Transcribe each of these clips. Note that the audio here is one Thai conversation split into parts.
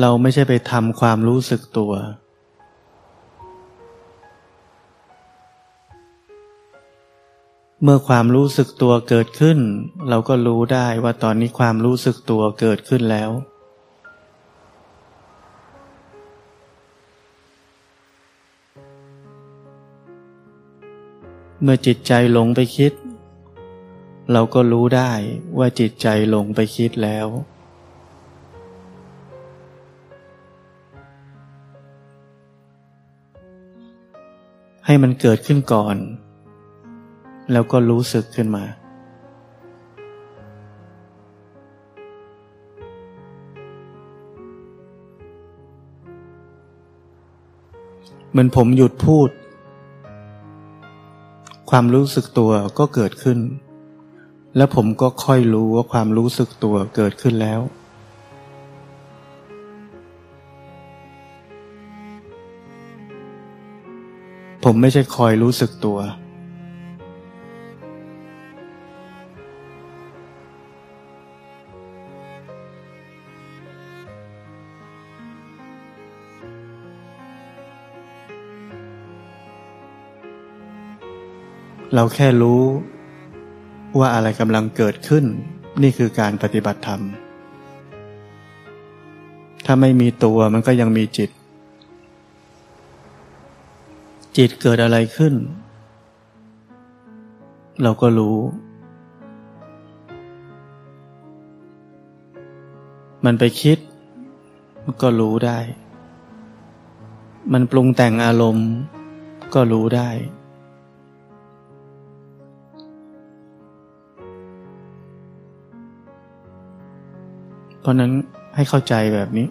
เราไม่ใช่ไปทำความรู้สึกตัว เมื่อความรู้สึกตัวเกิดขึ้น เราก็รู้ได้ว่าตอนนี้ความรู้สึกตัวเกิดขึ้นแล้ว เมื่อจิตใจหลงไปคิด เราก็รู้ได้ว่าจิตใจหลงไปคิดแล้ว ให้มันเกิดขึ้นก่อน แล้วก็รู้สึกขึ้นมา เหมือนผมหยุดพูด ความรู้สึกตัวก็เกิดขึ้น แล้วผมก็ค่อยรู้ว่าความรู้สึกตัวเกิดขึ้นแล้ว ผมไม่ใช่คอยรู้สึกตัว เราแค่รู้ว่าอะไรกำลังเกิดขึ้น นี่คือการปฏิบัติธรรม ถ้าไม่มีตัวมันก็ยังมีจิต จิตเกิดอะไรขึ้น เราก็รู้ มันไปคิด ก็รู้ได้ มันปรุงแต่งอารมณ์ ก็รู้ได้ เพราะนั้นให้เข้าใจแบบนี้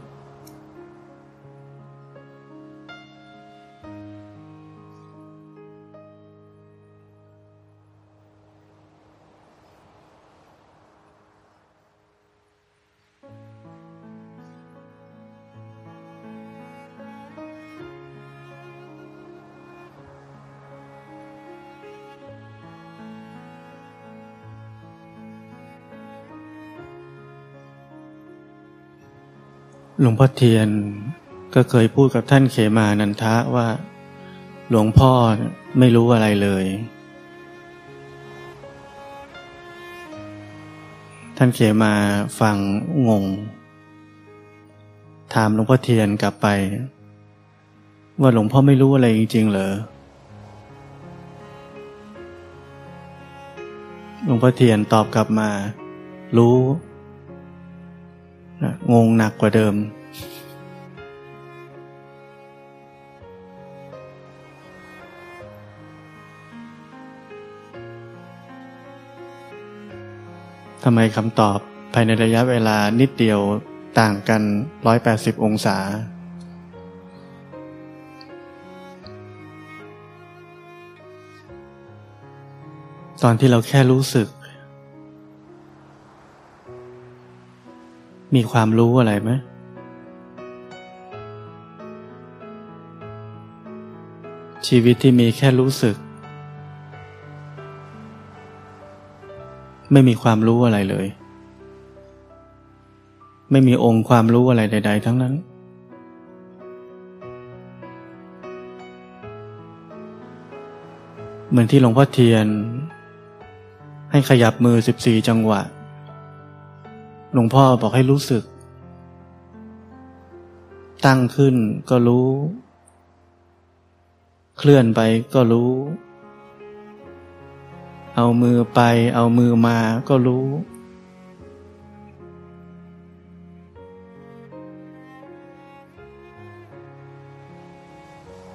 หลวงพ่อเทียนก็เคยพูดกับท่านเขมานันทะว่า หลวงพ่อไม่รู้อะไรเลย ท่านเขมาฟังงง ถามหลวงพ่อเทียนกลับไป ว่าหลวงพ่อไม่รู้อะไรจริง ๆ เหรอหลวงพ่อเทียนตอบกลับมา รู้ งงหนักกว่าเดิม ทำไมคำตอบภายในระยะเวลานิดเดียวต่างกัน 180 องศาตอนที่เราแค่รู้สึก มีความรู้อะไรไหมชีวิตที่มีแค่รู้สึก ไม่มีความรู้อะไรเลย ไม่มีองค์ความรู้อะไรใด ๆ ทั้งนั้น เหมือนที่หลวงพ่อเทียน ให้ขยับมือสิบสี่จังหวะ หลวงพ่อบอกให้รู้สึก ตั้งขึ้นก็รู้ เคลื่อนไปก็รู้ เอามือไป เอามือมาก็รู้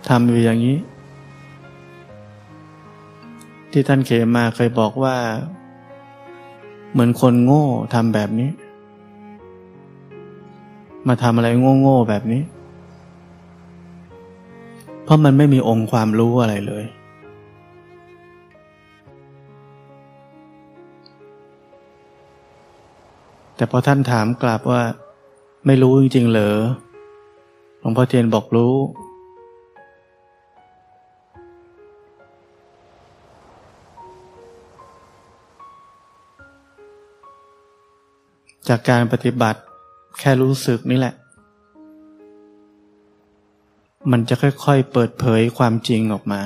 ทำอยู่อย่างนี้ ที่ท่านเขมาเคยบอกว่าเหมือนคนโง่ทำแบบนี้ มาทำอะไรโง่ๆแบบนี้ เพราะมันไม่มีองค์ความรู้อะไรเลย แต่พอท่านถามกลับว่า ไม่รู้จริงๆ เหรอหลวงพ่อเทียนบอกรู้จากการปฏิบัติ แค่รู้สึกนี่แหละ มันจะค่อยๆเปิดเผยความจริงออกมา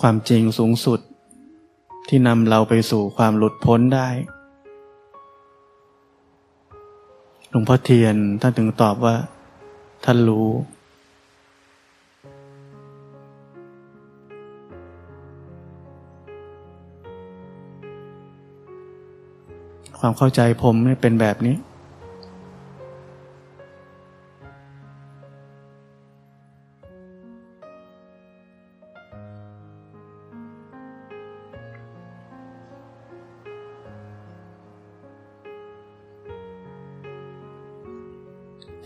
ความจริงสูงสุด ที่นำเราไปสู่ความหลุดพ้นได้ หลวงพ่อเทียนท่านถึงตอบว่า ท่านรู้ ความเข้าใจผมเป็นแบบนี้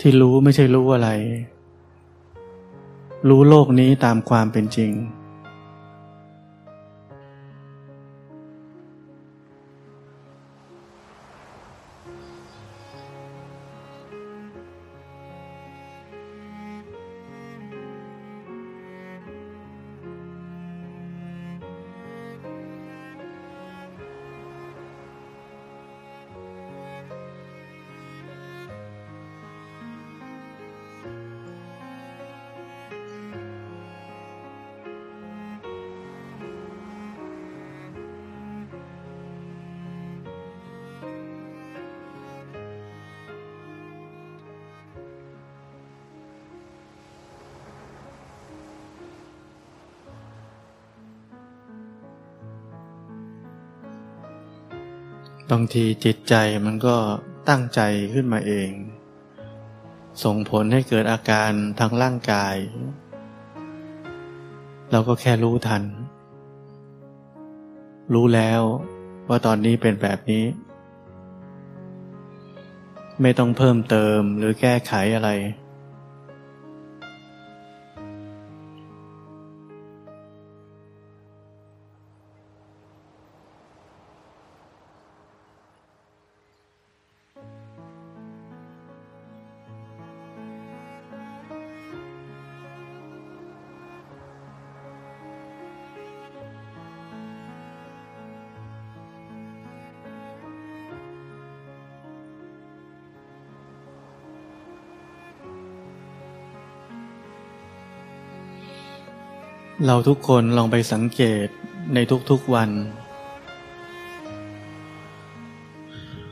ที่รู้ไม่ใช่รู้อะไร รู้โลกนี้ตามความเป็นจริง บางทีจิตใจมันก็ตั้งใจขึ้นมาเอง ส่งผลให้เกิดอาการทางร่างกาย เราก็แค่รู้ทัน รู้แล้วว่าตอนนี้เป็นแบบนี้ ไม่ต้องเพิ่มเติมหรือแก้ไขอะไร เราทุกคนลองไปสังเกตในทุกๆวัน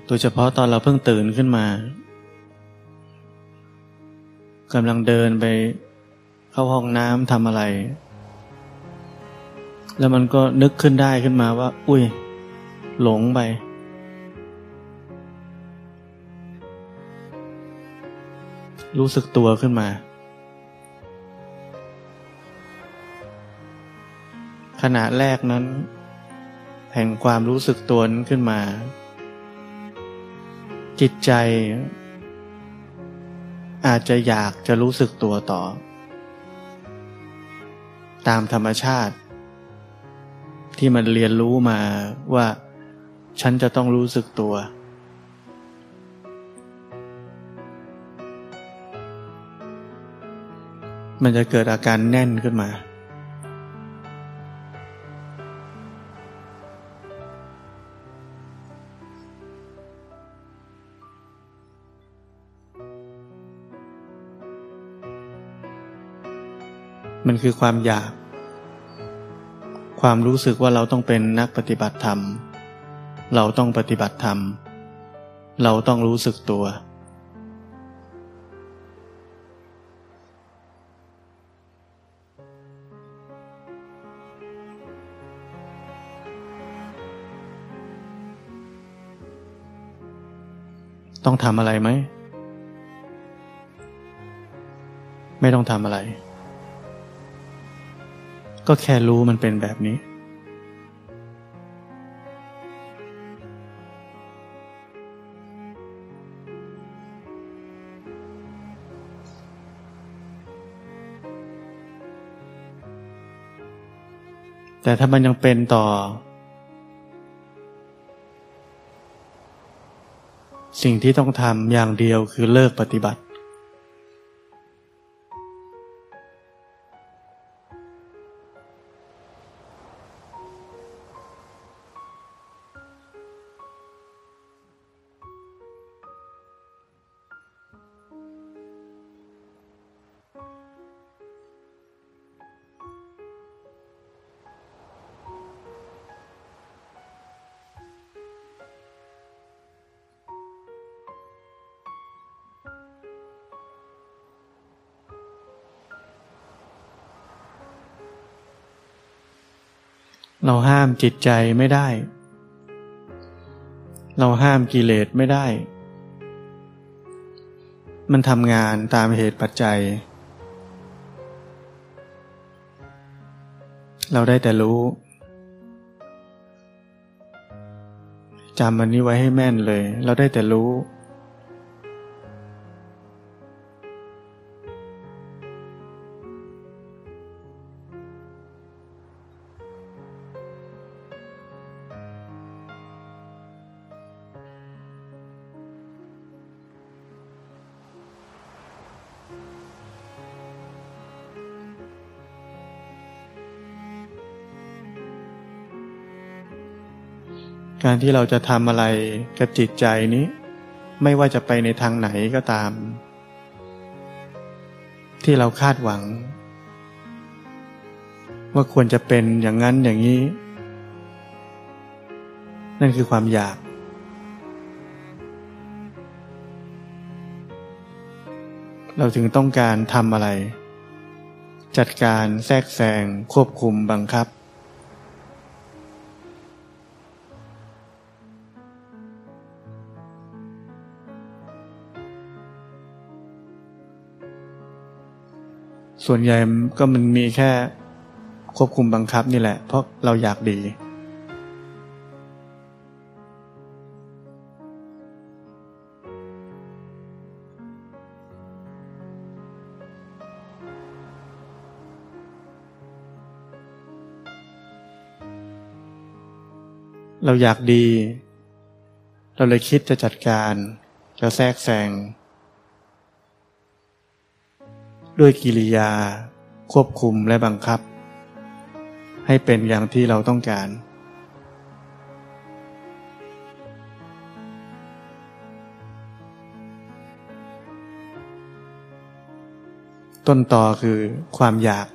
โดยเฉพาะตอนเราเพิ่งตื่นขึ้นมากำลังเดินไปเข้าห้องน้ำทำอะไร แล้วมันก็นึกขึ้นได้ขึ้นมาว่า อุ้ย หลงไป รู้สึกตัวขึ้นมา ขณะแรกนั้น แห่งความรู้สึกตัวนั้นขึ้นมา จิตใจ อาจจะอยากจะรู้สึกตัวต่อ ตามธรรมชาติ ที่มันเรียนรู้มาว่า ฉันจะต้องรู้สึกตัวมันจะเกิดอาการแน่นขึ้นมา มันคือความอยาก ความรู้สึกว่าเราต้องเป็นนักปฏิบัติธรรม เราต้องปฏิบัติธรรม เราต้องรู้สึกตัว ต้องทำอะไรไหม ไม่ต้องทำอะไร ก็แค่รู้มันเป็นแบบนี้ แต่ถ้ามันยังเป็นต่อ สิ่งที่ต้องทำอย่างเดียวคือเลิกปฏิบัติ เราห้ามจิตใจไม่ได้ เราห้ามกิเลสไม่ได้ มันทำงานตามเหตุปัจจัย เราได้แต่รู้จำมันนี้ไว้ให้แม่นเลย เราได้แต่รู้ การที่เราจะทำอะไรกับจิตใจนี้ ไม่ว่าจะไปในทางไหนก็ตาม ที่เราคาดหวัง ว่าควรจะเป็นอย่างนั้นอย่างนี้ นั่นคือความอยาก เราถึงต้องการทำอะไร จัดการแทรกแซงควบคุมบังคับ ส่วนใหญ่ก็มันมีแค่ควบคุมบังคับนี่แหละ เพราะเราอยากดี เราอยากดี เราเลยคิดจะจัดการ จะแทรกแซง ด้วยกิริยา ควบคุมและบังคับ ให้เป็นอย่างที่เราต้องการ ต้นต่อคือความอยาก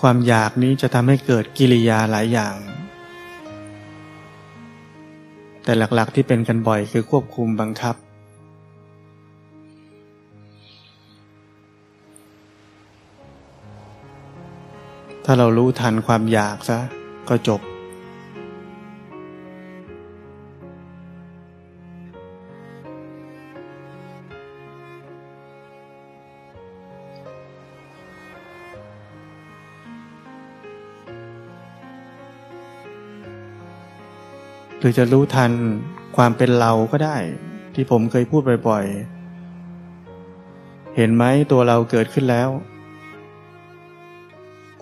ความอยากนี้จะทำให้เกิดกิริยาหลายอย่าง แต่หลักๆที่เป็นกันบ่อยคือควบคุมบังคับ ถ้าเรารู้ทันความอยากซะก็จบ รือจะรู้ทันความเป็นเราก็ได้ ที่ผมเคยพูดบ่อยๆ เห็นไหมตัวเราเกิดขึ้นแล้ว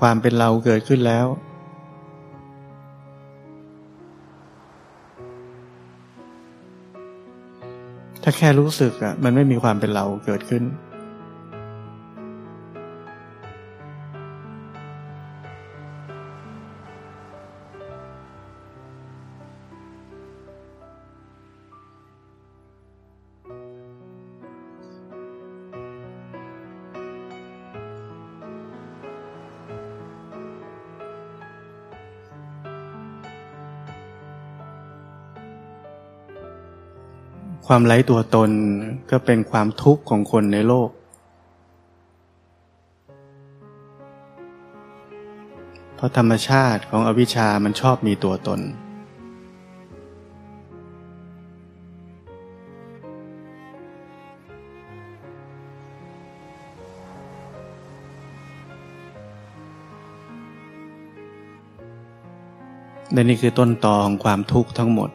ความเป็นเราเกิดขึ้นแล้ว ถ้าแค่รู้สึกอะมันไม่มีความเป็นเราเกิดขึ้น ความไร้ตัวตนก็เป็นความทุกข์ของคนในโลก เพราะธรรมชาติของอวิชามันชอบมีตัวตน และนี่คือต้นตอของความทุกข์ทั้งหมด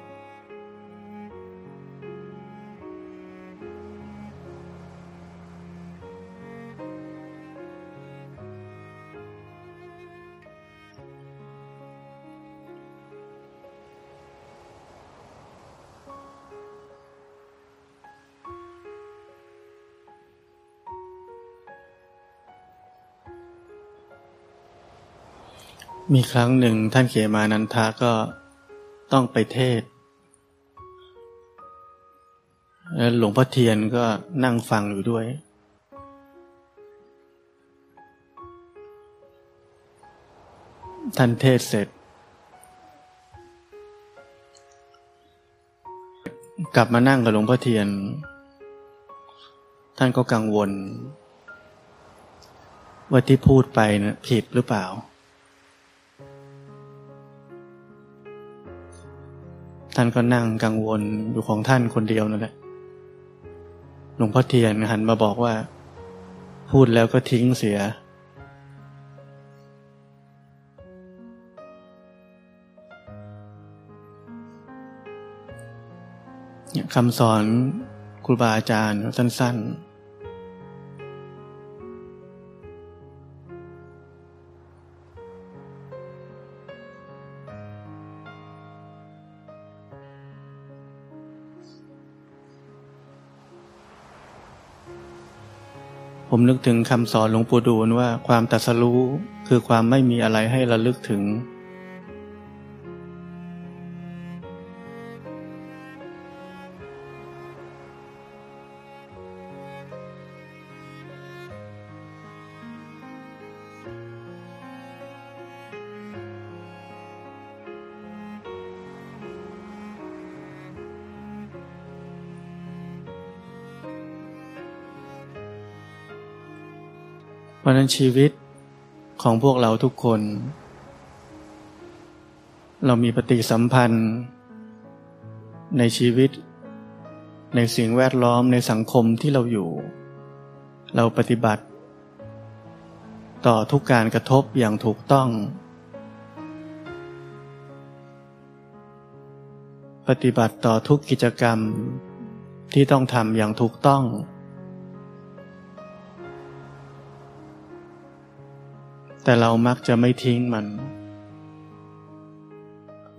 มีครั้งหนึ่งท่านเขมานันทาก็ต้องไปเทศหลวงพ่อเทียนก็นั่งฟังอยู่ด้วย ท่านเทศเสร็จ กลับมานั่งกับหลวงพ่อเทียน ท่านก็กังวล ว่าที่พูดไปนะผิดหรือเปล่า ท่านก็นั่งกังวลอยู่ของท่านคนเดียวนั่นแหละ หลวงพ่อเทียนหันมาบอกว่า พูดแล้วก็ทิ้งเสีย คำสอนครูบาอาจารย์สั้นๆ ผมนึกถึงคำสอนหลวงปู่ดูลว่าความตัสรู้คือความไม่มีอะไรให้ระลึกถึง ราะนั้นชีวิตของพวกเราทุกคน เรามีปฏิสัมพันธ์ ในชีวิต ในสิ่งแวดล้อมในสังคมที่เราอยู่ เราปฏิบัติ ต่อทุกการกระทบอย่างถูกต้อง ปฏิบัติต่อทุกกิจกรรมที่ต้องทำอย่างถูกต้อง แต่เรามักจะไม่ทิ้งมัน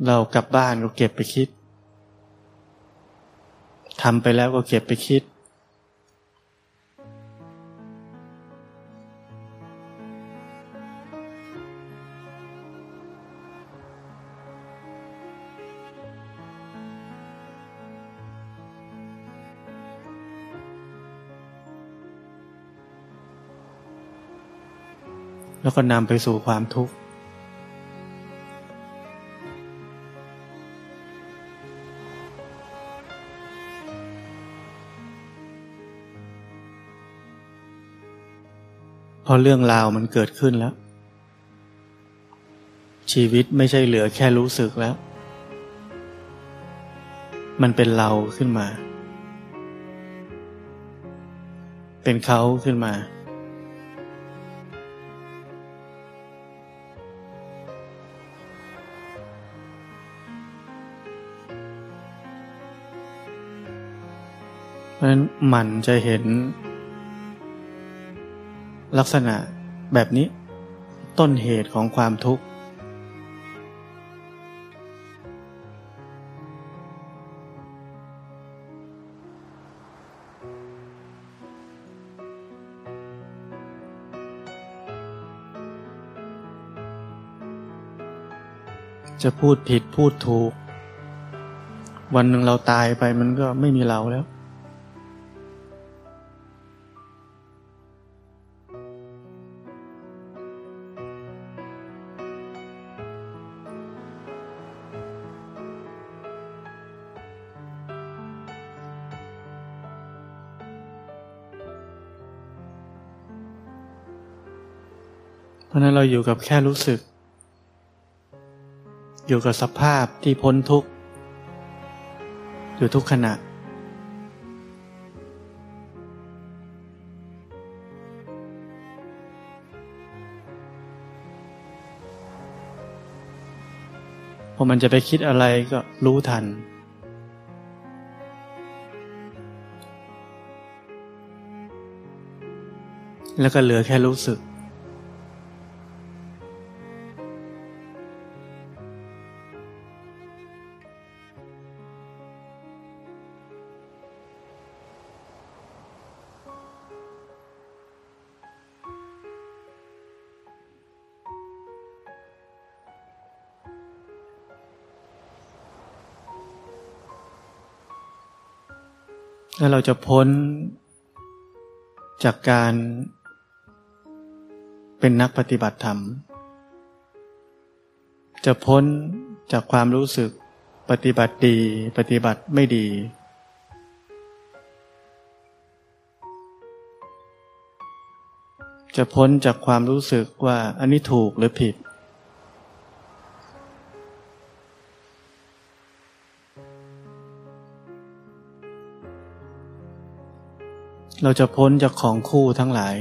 เรากลับบ้านก็เก็บไปคิดทำไปแล้วก็เก็บไปคิด แล้วก็นำไปสู่ความทุกข์ พอเรื่องราวมันเกิดขึ้นแล้ว ชีวิตไม่ใช่เหลือแค่รู้สึกแล้ว มันเป็นเราขึ้นมา เป็นเขาขึ้นมา เพราะฉะนั้นมันจะเห็น ลักษณะแบบนี้ ต้นเหตุของความทุกข์ จะพูดผิดพูดถูก วันหนึ่งเราตายไปมันก็ไม่มีเราแล้วะนั้นเราอยู่กับแค่รู้สึก อยู่กับสภาพที่พ้นทุกข์อยู่ทุกขณะ พอมันจะไปคิดอะไรก็รู้ทัน แล้วก็เหลือแค่รู้สึก แล้วเราจะพ้นจากการเป็นนักปฏิบัติธรรม จะพ้นจากความรู้สึกปฏิบัติดี ปฏิบัติไม่ดีจจะพ้นจากความรู้สึกว่าอันนี้ถูกหรือผิด เราจะพ้นจากของคู่ทั้งหลาย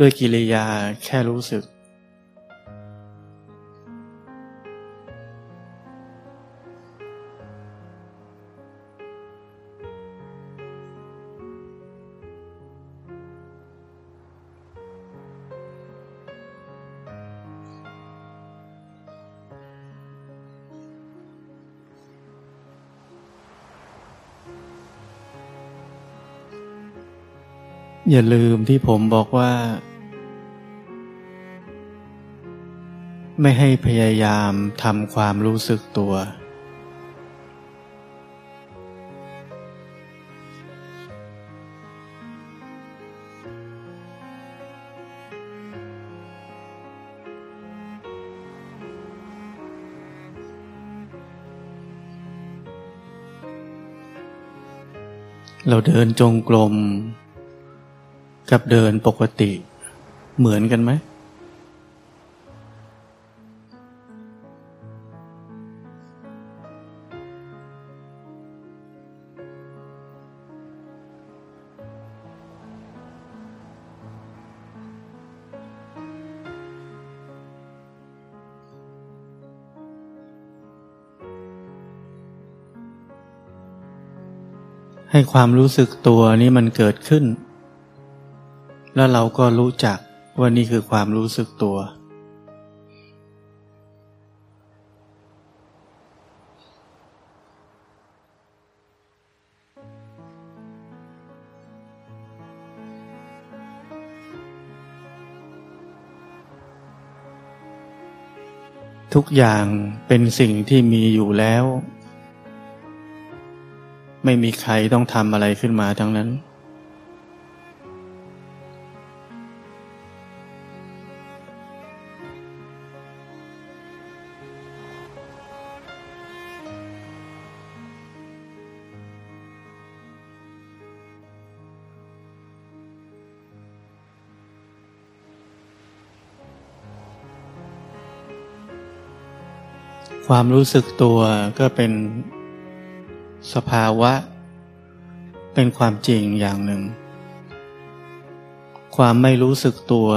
ด้วยกิริยาแค่รู้สึก อย่าลืมที่ผมบอกว่า ไม่ให้พยายามทำความรู้สึกตัว เราเดินจงกรม กับเดินปกติเหมือนกันไหม ให้ความรู้สึกตัวนี้มันเกิดขึ้น แล้วเราก็รู้จักว่านี่คือความรู้สึกตัว ทุกอย่างเป็นสิ่งที่มีอยู่แล้ว ไม่มีใครต้องทำอะไรขึ้นมาทั้งนั้น ความรู้สึกตัวก็เป็นสภาวะ เป็นความจริงอย่างหนึ่ง ความไม่รู้สึกตัว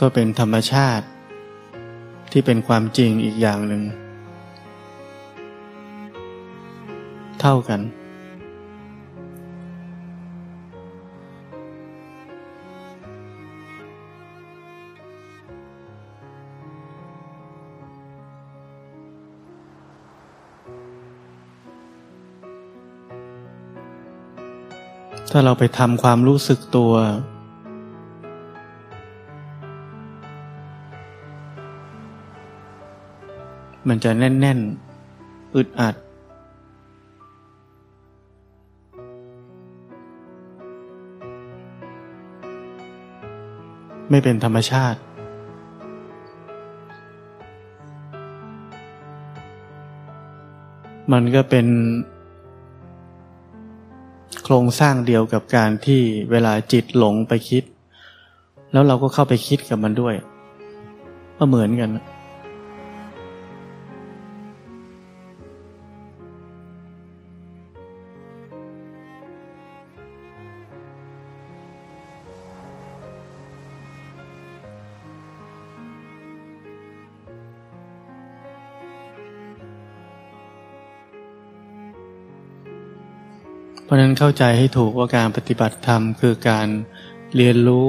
ก็เป็นธรรมชาติ ที่เป็นความจริงอีกอย่างหนึ่ง เท่ากัน ถ้าเราไปทำความรู้สึกตัว มันจะแน่น ๆ อึดอัด ไม่เป็นธรรมชาติมันก็เป็น โครงสร้างเดียวกับการที่เวลาจิตหลงไปคิด แล้วเราก็เข้าไปคิดกับมันด้วย ก็เหมือนกัน เพราะนั้นเข้าใจให้ถูกว่าการปฏิบัติธรรมคือการเรียนรู้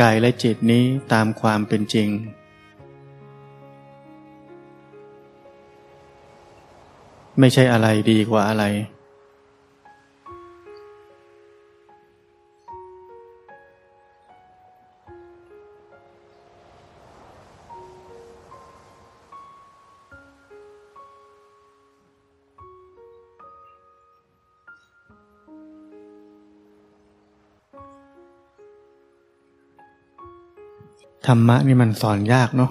กายและจิตนี้ตามความเป็นจริง ไม่ใช่อะไรดีกว่าอะไร ธรรมะนี่มันสอนยากเนาะ